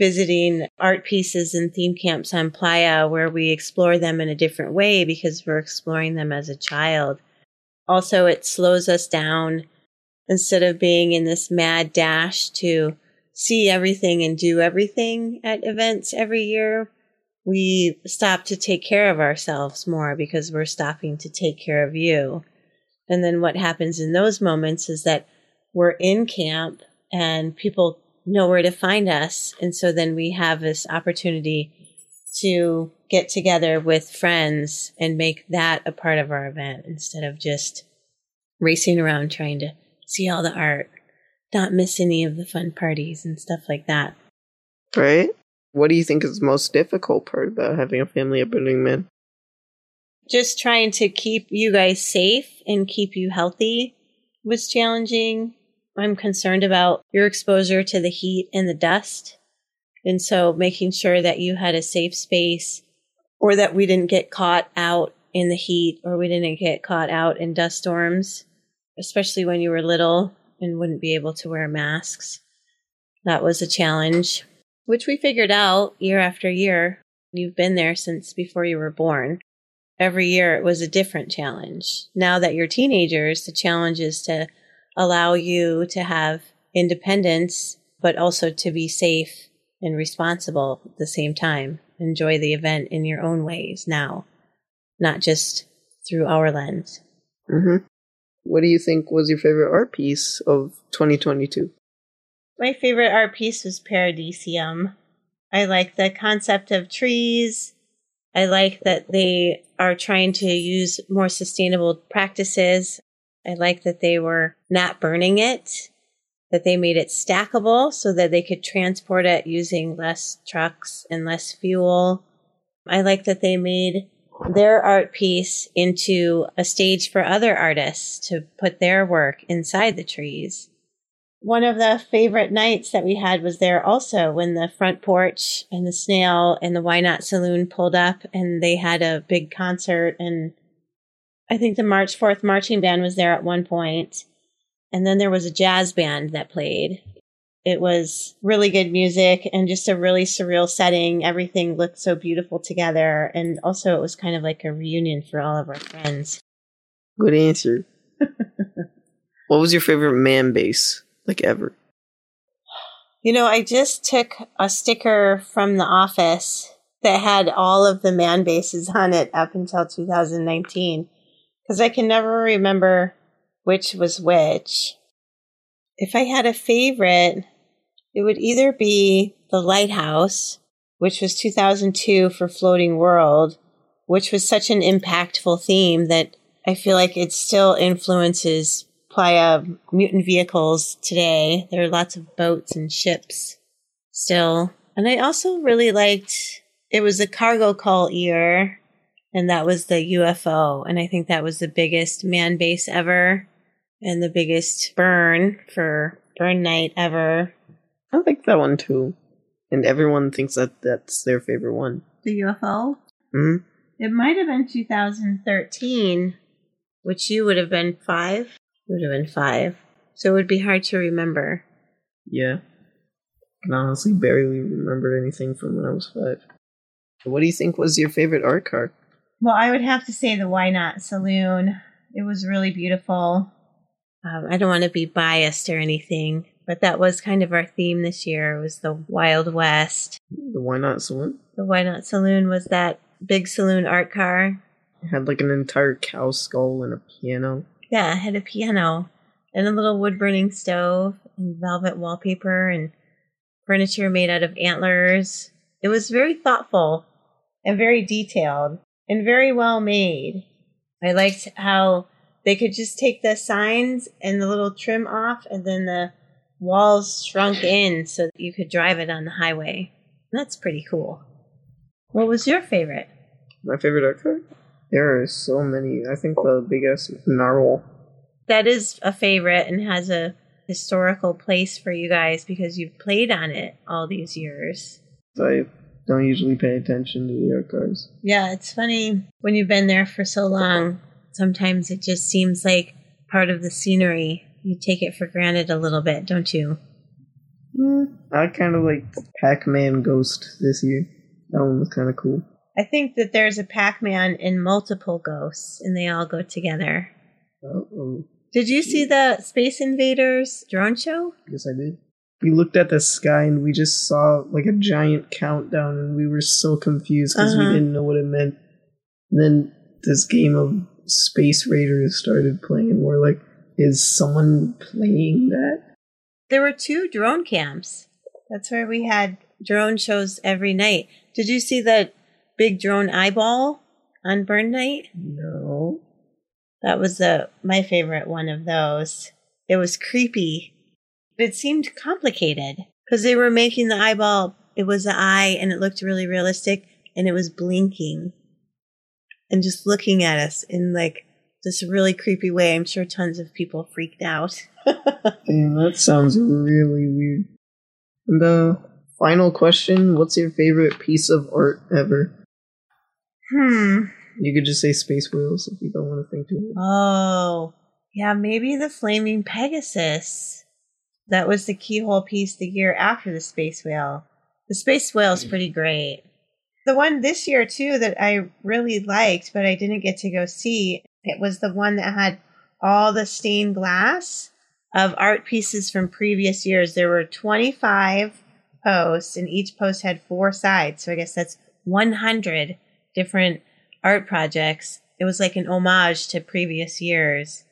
H: visiting art pieces and theme camps on Playa where we explore them in a different way because we're exploring them as a child. Also, it slows us down instead of being in this mad dash to see everything and do everything at events every year. We stop to take care of ourselves more because we're stopping to take care of you. And then what happens in those moments is that we're in camp and people know where to find us. And so then we have this opportunity to get together with friends and make that a part of our event instead of just racing around trying to see all the art, not miss any of the fun parties and stuff like that.
I: Right? What do you think is the most difficult part about having a family at Burning Man?
H: Just trying to keep you guys safe and keep you healthy was challenging. I'm concerned about your exposure to the heat and the dust. And so making sure that you had a safe space or that we didn't get caught out in the heat or we didn't get caught out in dust storms, especially when you were little and wouldn't be able to wear masks. That was a challenge, which we figured out year after year. You've been there since before you were born. Every year it was a different challenge. Now that you're teenagers, the challenge is to allow you to have independence, but also to be safe and responsible at the same time. Enjoy the event in your own ways now, not just through our lens.
I: Mm-hmm. What do you think was your favorite art piece of 2022?
H: My favorite art piece was Paradisium. I like the concept of trees. I like that they are trying to use more sustainable practices. I like that they were not burning it, that they made it stackable so that they could transport it using less trucks and less fuel. I like that they made their art piece into a stage for other artists to put their work inside the trees. One of the favorite nights that we had was there also when the front porch and the snail and the Why Not Saloon pulled up and they had a big concert and I think the March 4th marching band was there at one point, and then there was a jazz band that played. It was really good music and just a really surreal setting. Everything looked so beautiful together. And also, it was kind of like a reunion for all of our friends.
I: Good answer. what was your favorite man base, like ever?
H: You know, I just took a sticker from the office that had all of the man bases on it up until 2019 because I can never remember which was which. If I had a favorite, it would either be The Lighthouse, which was 2002 for Floating World, which was such an impactful theme that I feel like it still influences playa mutant vehicles today. There are lots of boats and ships still. And I also really liked it was a cargo cult year, and that was the UFO. And I think that was the biggest man base ever and the biggest burn for burn night ever.
E: I like that one too. And everyone thinks that that's their favorite one.
H: The UFO?
E: Hmm?
H: It might have been 2013, which you would have been five. You would have been five. So it would be hard to remember.
E: Yeah. I honestly barely remember anything from when I was five. What do you think was your favorite art car?
H: Well, I would have to say the Why Not Saloon. It was really beautiful. Um, I don't want to be biased or anything, but that was kind of our theme this year. Was the Wild West.
E: The Why Not Saloon?
H: The Why Not Saloon was that big saloon art car.
E: It had like an entire cow skull and a piano.
H: Yeah, it had a piano and a little wood burning stove and velvet wallpaper and furniture made out of antlers. It was very thoughtful and very detailed and very well made. I liked how they could just take the signs and the little trim off and then the walls shrunk in so that you could drive it on the highway. That's pretty cool. What was your favorite?
E: My favorite art car? There are so many. I think the biggest narwhal.
H: That is a favorite and has a historical place for you guys because you've played on it all these years.
E: I don't usually pay attention to the cars.
H: Yeah, it's funny when you've been there for so long. Sometimes it just seems like part of the scenery. You take it for granted a little bit, don't you?
E: Mm, I kind of like Pac-Man Ghost this year. That one was kind of cool.
H: I think that there's a Pac Man in multiple ghosts and they all go together.
E: Oh,
H: Did you see the Space Invaders drone show?
E: yes, I did. We looked at the sky and we just saw like a giant countdown, and we were so confused because
H: Uh-huh.
E: we didn't know what it meant. And then this game of Space Raiders started playing, and we're like, "Is someone playing that?"
H: There were two drone camps. That's where we had drone shows every night. Did you see the big drone eyeball on burn night?
E: No.
H: That was the my favorite one of those. It was creepy. But it seemed complicated because they were making the eyeball. It was an eye, and it looked really realistic, and it was blinking and just looking at us in like this really creepy way. I'm sure tons of people freaked out.
E: Damn, that sounds really weird. And the final question: What's your favorite piece of art ever?
H: Hmm.
E: You could just say space whales if you don't want to think too much.
H: Oh, yeah, maybe the Flaming Pegasus. That was the keyhole piece the year after the Space Whale. The Space Whale's pretty great. The one this year, too, that I really liked, but I didn't get to go see, it was the one that had all the stained glass of art pieces from previous years. There were 25 posts, and each post had four sides. So I guess that's 100 different art projects. It was like an homage to previous years.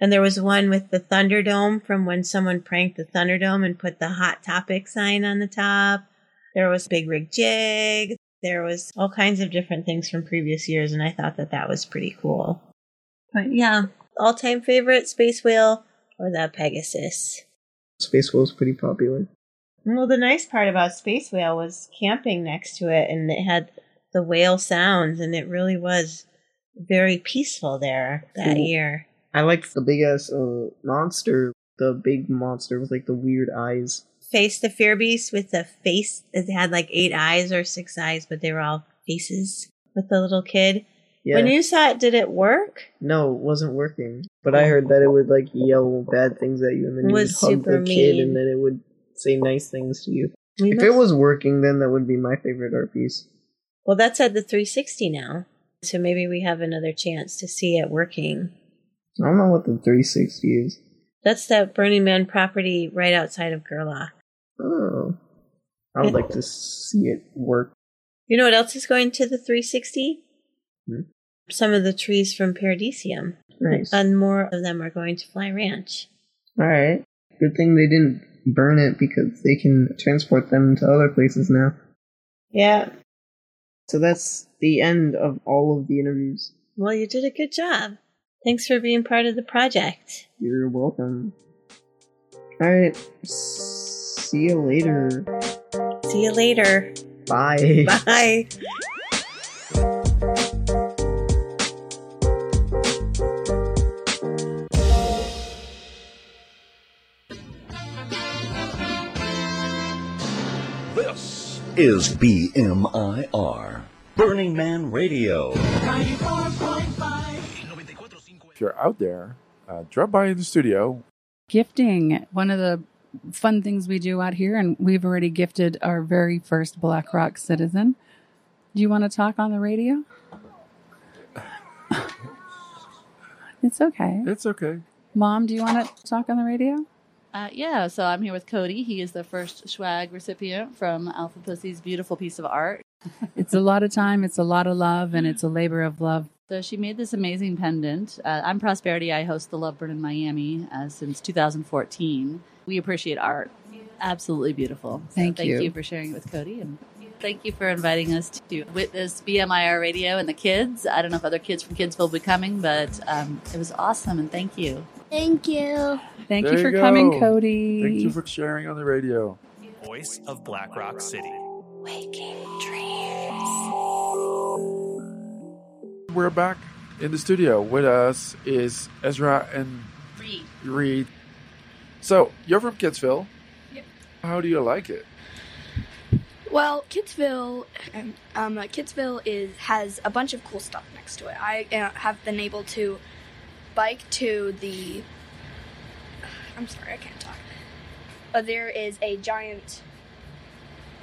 H: And there was one with the Thunderdome from when someone pranked the Thunderdome and put the Hot Topic sign on the top. There was Big Rig Jig. There was all kinds of different things from previous years, and I thought that that was pretty cool. But yeah, all time favorite Space Whale or the Pegasus.
E: Space Whale whale's pretty popular.
H: Well, the nice part about Space Whale was camping next to it, and it had the whale sounds, and it really was very peaceful there that
E: Cool.
H: year.
E: I liked the big ass uh, monster. The big monster with like the weird eyes.
H: Face the Fear Beast with the face, it had like eight eyes or six eyes, but they were all faces with the little kid.
E: Yeah.
H: When you saw it, did it work?
E: no, it wasn't working. But I heard that it would like yell bad things at you, and then you would hug the kid,
H: mean.
E: and then it would say nice things to you.
H: We
E: if
H: must-
E: it was working, then that would be my favorite art piece.
H: Well, that's at the 360 now. So maybe we have another chance to see it working.
E: I don't know what the 360 is.
H: That's that Burning Man property right outside of Gerlach.
E: Oh, I would like to see it work.
H: You know what else is going to the 360?
E: Hmm?
H: Some of the trees from Paradisium.
E: Nice.
H: And more of them are going to Fly Ranch.
E: All right. Good thing they didn't burn it because they can transport them to other places now.
H: Yeah.
E: So that's the end of all of the interviews.
H: Well, you did a good job. Thanks for being part of the project.
E: You're welcome. Alright. See you later.
H: See you later.
E: Bye.
H: Bye.
J: This is BMIR, Burning Man Radio.
K: If you're out there, uh, drop by the studio.
L: Gifting, one of the fun things we do out here, and we've already gifted our very first Black Rock citizen. Do you want to talk on the radio? it's okay.
K: It's okay.
L: Mom, do you want to talk on the radio?
M: Uh, yeah, so I'm here with Cody. He is the first swag recipient from Alpha Pussy's beautiful piece of art.
L: It's a lot of time, it's a lot of love, and it's a labor of love.
M: So she made this amazing pendant. Uh, I'm Prosperity. I host the Love Burn in Miami uh, since 2014. We appreciate art. Absolutely beautiful. So
L: Thank
M: thank
L: you.
M: you for sharing it with Cody and thank you for inviting us to witness BMIR radio and the kids. I don't know if other kids from Kidsville will be coming, but um, it was awesome and thank you.
N: Thank you.
L: Thank
K: There
L: you for
K: go.
L: coming, Cody.
K: Thank you for sharing on the radio.
O: Voice of Black Rock City. Waking dreams.
K: We're back in the studio. With us is Ezra and
M: Reed.
K: Reed. So, you're from Kidsville.
P: Yep.
K: How do you like it?
P: Well, Kidsville, um, um, Kidsville is has a bunch of cool stuff next to it. I uh, have been able to bike to the. I'm sorry, I can't talk. Uh, there is a giant.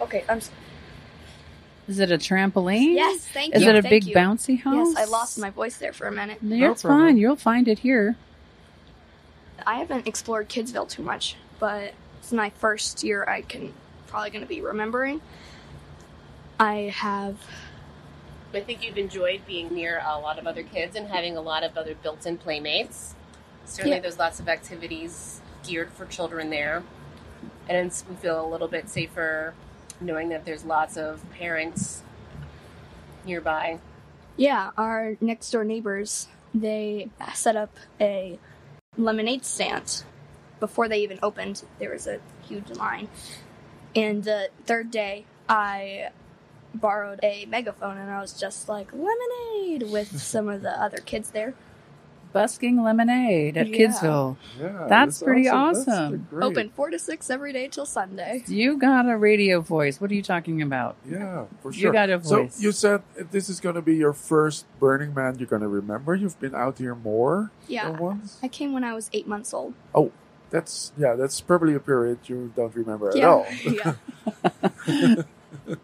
P: Okay, I'm. s-
L: Is it a trampoline?
P: Yes, thank
L: Is
P: you.
L: Is it a
P: thank
L: big
P: you.
L: bouncy house?
P: Yes, I lost my voice there for a minute.
L: No, it's fine. You'll find it here.
P: I haven't explored Kidsville too much, but it's my first year. I can probably going to be remembering. I have
Q: I think you've enjoyed being near a lot of other kids and having a lot of other built-in playmates. Certainly,
P: Yeah.
Q: there's lots of activities geared for children there, and we feel a little bit safer knowing that there's lots of parents nearby.
P: Yeah, our next door neighbors, they set up a lemonade stand. Before they even opened, there was a huge line. And the third day, I borrowed a megaphone and I was just like, lemonade with some of the other kids there.
L: Busking lemonade at
P: Yeah.
L: Kidsville.
K: Yeah,
L: that's,
K: that's
L: pretty
K: awesome.
L: Awesome.
K: great.
P: Open 4 to 6 every day till Sunday.
L: You got a radio voice. What are you talking about?
K: Yeah, for sure.
L: You got a voice.
K: So you said this is going to be your first Burning Man. You're going to remember. You've been out here more
P: Yeah.
K: than once.
P: I came when I was 8 months old.
K: Oh, that's yeah. That's probably a period you don't remember at
P: Yeah,
K: all.
P: yeah.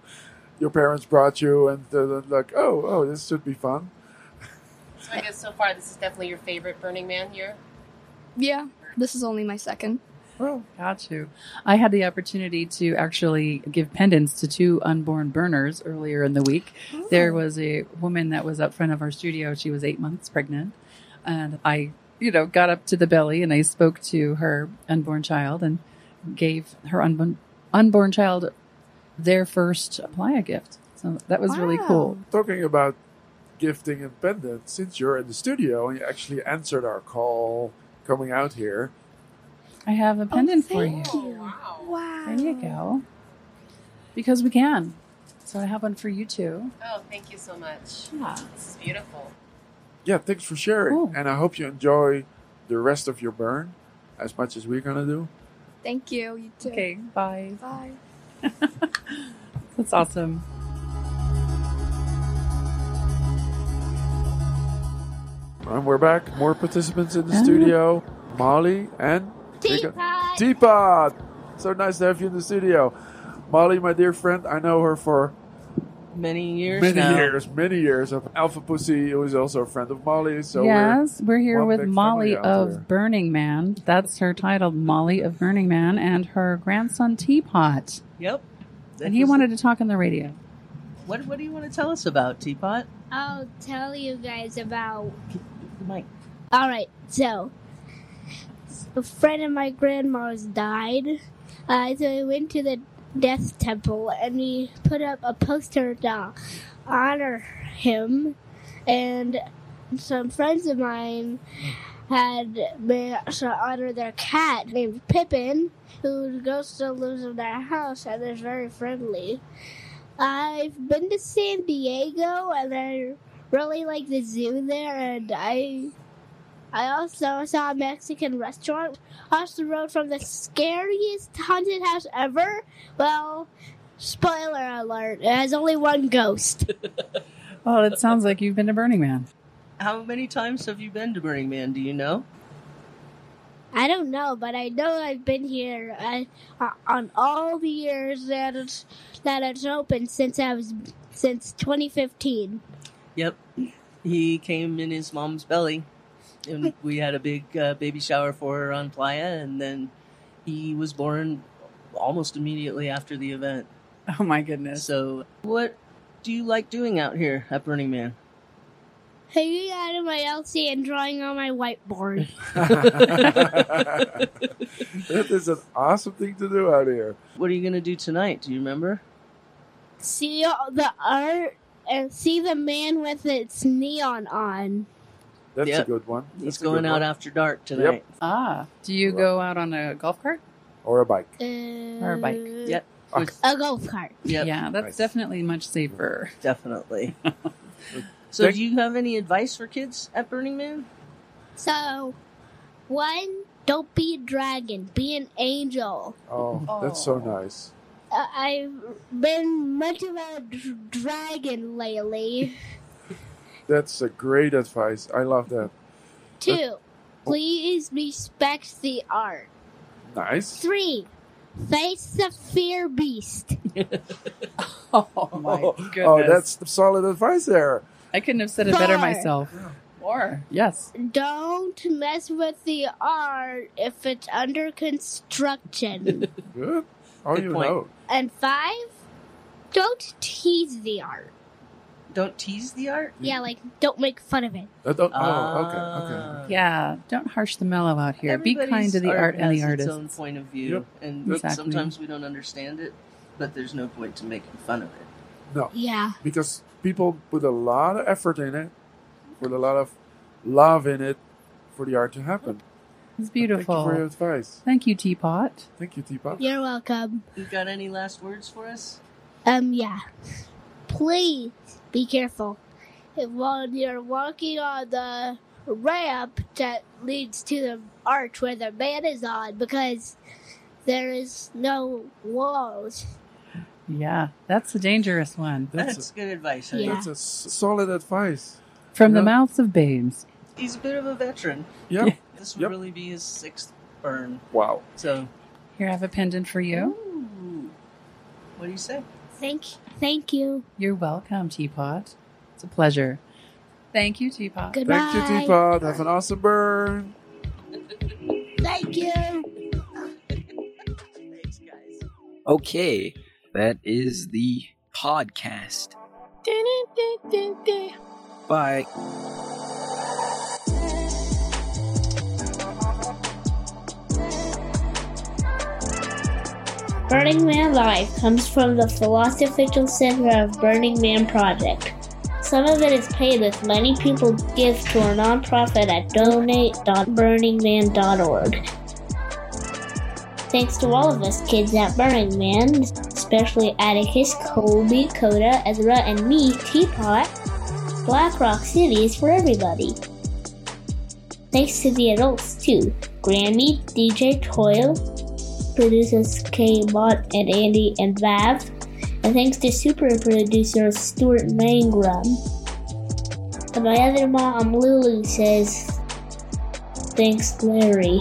K: Your parents brought you, and they're like, "Oh, oh, this should be fun."
Q: So I guess so far, this is definitely your favorite Burning Man here.
P: Yeah, this is only my second.
K: Oh,
L: got you. I had the opportunity to actually give pendants to two unborn burners earlier in the week. Oh. There was a woman that was up front of our studio. She was eight months pregnant. And I, you know, got up to the belly and I spoke to her unborn child and gave her unborn, unborn child their first playa gift. So that was really cool.
K: Talking about gifting and pendants, since you're in the studio and you actually answered our call coming out here,
L: I have a oh, pendant for you.
P: Wow.
L: There you go. Because we can. So I have one for you too.
Q: Oh, thank you so much.
L: Yeah.
Q: This is beautiful.
K: yeah, thanks for sharing, and I hope you enjoy the rest of your burn as much as we're gonna do.
P: Thank you. You too.
L: Okay, bye.
P: Bye.
L: That's awesome.
K: And we're back. More participants in the
L: Ah.
K: studio. Molly and
N: Teapot.
K: Teapot. So nice to have you in the studio. Molly, my dear friend, I know her for
R: Many years
K: many
R: now.
K: years, many years of Alpha Pussy, who is also a friend of Molly. So
L: yes, we're, here with Molly of
K: there.
L: Burning Man. That's her title, Molly of Burning Man, and her grandson Teapot.
R: Yep.
L: And he wanted to talk on the radio.
R: What What do you want to tell us about Teapot?
N: I'll tell you guys about.
R: Mike.
N: All right, so a friend of my grandma's died, uh, so I went to the death temple and we put up a poster to honor him, and Some friends of mine had to honor their cat named Pippin, who still lives in their house and is very friendly. I've been to San Diego and I really like the zoo there and I I also saw a Mexican restaurant across the road from the scariest haunted house ever. Well, spoiler alert, it has only one ghost.
L: Oh, it sounds like you've been to Burning Man.
R: How many times have you been to Burning Man? Do you know?
N: I don't know, but I know I've been here uh, uh, on all the years that it's that it's open since I was since 2015.
R: Yep. He came in his mom's belly, and we had a big uh, baby shower for her on Playa, and then he was born almost immediately after the event.
L: Oh my goodness.
R: So, what do you like doing out here at Burning Man?
N: Hanging out in my LC and drawing on my whiteboard.
K: that is an awesome thing to do out here.
R: What are you going to do tonight? Do you remember?
N: see all the art and see the man with its neon on.
K: That's
R: Yep.
K: a good one.
R: He's
K: That's a
R: going out
K: one.
R: after dark tonight.
L: Ah, do you go out on a golf cart
K: Or a bike.
L: or a bike?
R: Yep.
N: A golf cart.
R: Yep.
L: Yeah, that's
K: Nice.
L: definitely much safer.
R: Definitely. so,
K: Thank-
R: do you have any advice for kids at Burning Man?
N: So, one, don't be a dragon, be an angel.
K: Oh, that's so nice.
N: Uh, I've been much of a d- dragon lately.
K: That's a great advice. I love that.
N: Uh, Two, please respect the art.
K: Nice.
N: Three, face the fear beast.
L: Oh my oh, goodness.
K: Oh, that's solid advice there.
L: I couldn't have said it better
N: Four.
L: myself. Or yes.
N: Don't mess with the art if it's under construction.
K: Good. Oh,
R: Good
K: you
R: point.
K: know.
N: and five, don't tease the art.
R: Don't tease the art?
N: Yeah, like don't make fun of it.
K: Uh, don't- oh,
R: Ah.
K: okay, okay.
L: Yeah, don't harsh the mellow out here. Be kind to the
R: Everybody's
L: art and the artist.
R: Its own point of view,
K: Yep.
R: and
L: Exactly.
R: sometimes we don't understand it, but there's no point to making fun of it.
K: No.
N: Yeah.
K: Because people put a lot of effort in it, put a lot of love in it for the art to happen.
L: It's beautiful.
K: Thank you
L: beautiful.
K: for your advice.
L: Thank you, Teapot.
K: Thank you, Teapot.
N: You're welcome.
R: You got any last words for us?
N: Um, yeah. Please be careful. If while you're walking on the ramp that leads to the arch where the man is on, because there is no walls.
L: Yeah, that's a dangerous one.
R: That's,
K: That's
R: good advice.
N: Yeah.
K: That's a s- solid advice.
L: From the
K: Yeah.
L: mouths of babes.
R: He's a bit of a veteran.
K: Yep.
R: This would
K: Yep.
R: really be his sixth burn.
K: Wow.
R: So,
L: Here, I have a pendant for you.
R: ooh, what do you say?
N: Thank, thank you.
L: You're welcome, Teapot. It's a pleasure. Thank you, Teapot.
N: Goodbye.
K: Thank you, Teapot. Have an awesome burn.
N: Thank you.
R: Thanks, guys.
C: Okay, that is the podcast. Bye.
A: Burning Man Live comes from the Philosophical Center of Burning Man Project. Some of it is paid with money people give to our nonprofit at donate.burningman.org. Thanks to all of us kids at Burning Man, especially Atticus, Colby, Coda, Ezra, and me, Teapot. Black Rock City is for everybody. Thanks to the adults too. Grammy, DJ Toil, producers K Bot and Andy and Vav, and thanks to super producer Stuart Mangrum. And my other mom, Lulu, says, Thanks, Larry.